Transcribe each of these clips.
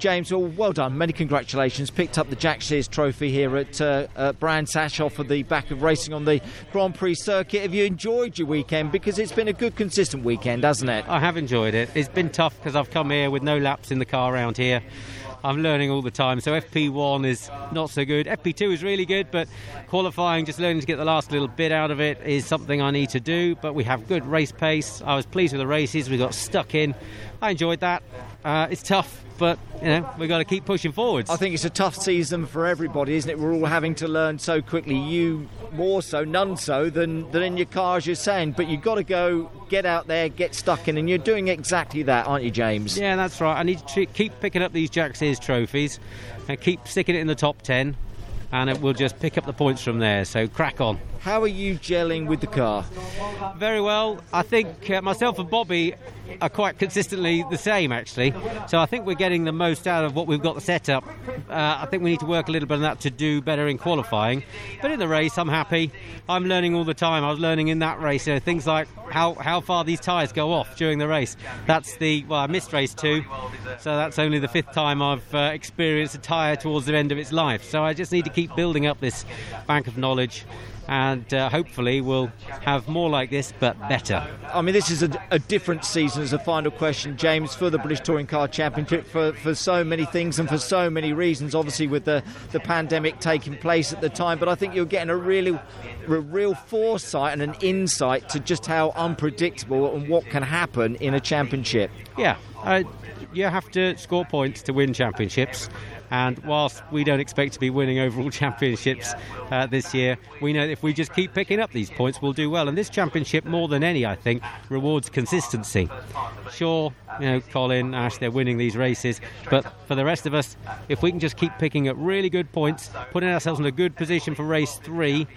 James, well, well done. Many congratulations. Picked up the Jack Sears Trophy here at uh, uh, Brands Hatch off of the back of racing on the Grand Prix circuit. Have you enjoyed your weekend? Because it's been a good, consistent weekend, hasn't it? I have enjoyed it. It's been tough because I've come here with no laps in the car around here. I'm learning all the time. So FP1 is not so good. FP2 is really good, but qualifying, just learning to get the last little bit out of it is something I need to do. But we have good race pace. I was pleased with the races. We got stuck in. I enjoyed that. Uh, it's tough, but you know we've got to keep pushing forwards. I think it's a tough season for everybody, isn't it? We're all having to learn so quickly. You more so, none so than, than in your car, as you're saying. But you've got to go, get out there, get stuck in, and you're doing exactly that, aren't you, James? Yeah, that's right. I need to keep picking up these Jack Sears trophies and keep sticking it in the top ten, and it will just pick up the points from there. So crack on. How are you gelling with the car? Very well. I think uh, myself and Bobby are quite consistently the same, actually. So I think we're getting the most out of what we've got set up. Uh, I think we need to work a little bit on that to do better in qualifying. But in the race, I'm happy. I'm learning all the time. I was learning in that race you know, things like how, how far these tyres go off during the race. That's the, well, I missed race two, so that's only the fifth time I've uh, experienced a tyre towards the end of its life. So I just need to keep building up this bank of knowledge and uh, hopefully we'll have more like this but better. I mean, this is a, a, different season as a final question, James, for the British Touring Car Championship for, for so many things and for so many reasons, obviously with the, the pandemic taking place at the time, but I think you're getting a really a real foresight and an insight to just how unpredictable and what can happen in a championship. Yeah, uh, you have to score points to win championships. And whilst we don't expect to be winning overall championships uh, this year, we know if we just keep picking up these points, we'll do well. And this championship, more than any, I think, rewards consistency. Sure, you know, Colin, Ash, they're winning these races, but for the rest of us, if we can just keep picking up really good points, putting ourselves in a good position for race three,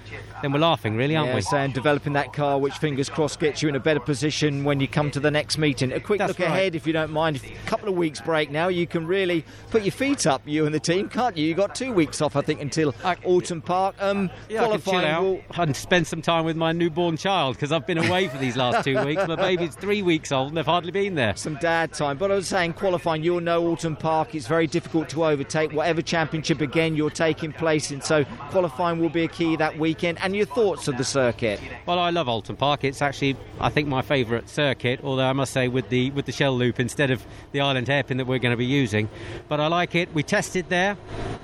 then we're laughing, really, aren't yes, we? and developing that car, which fingers crossed gets you in a better position when you come to the next meeting. A quick That's look right. ahead, if you don't mind. A couple of weeks break now, you can really put your feet up, you and the team, can't you? You got two weeks off, I think, until I- Oulton Park. Um, Yeah, I qualifying out will- and spend some time with my newborn child because I've been away for these last two weeks. My baby's three weeks old and they've hardly been there. some dad time. But I was saying, qualifying, you'll know Oulton Park. It's very difficult to overtake. Whatever championship again you're taking place in, so qualifying will be a key that weekend. And your thoughts of the circuit? Well, I love Oulton Park. It's actually, I think, my favourite circuit. Although I must say, with the with the shell loop instead of the island hairpin that we're going to be using, but I like it. We tested there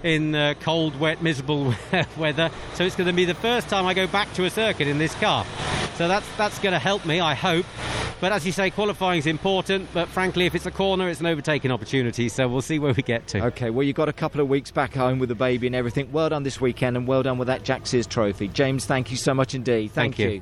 in uh, cold, wet, miserable weather, so it's going to be the first time I go back to a circuit in this car. So that's that's going to help me, I hope. But as you say, qualifying is important. But frankly, if it's a corner, it's an overtaking opportunity. So we'll see where we get to. Okay, well, you've got a couple of weeks back home with the baby and everything. Well done this weekend and well done with that Jack Sears trophy. James, thank you so much indeed. Thank you. you.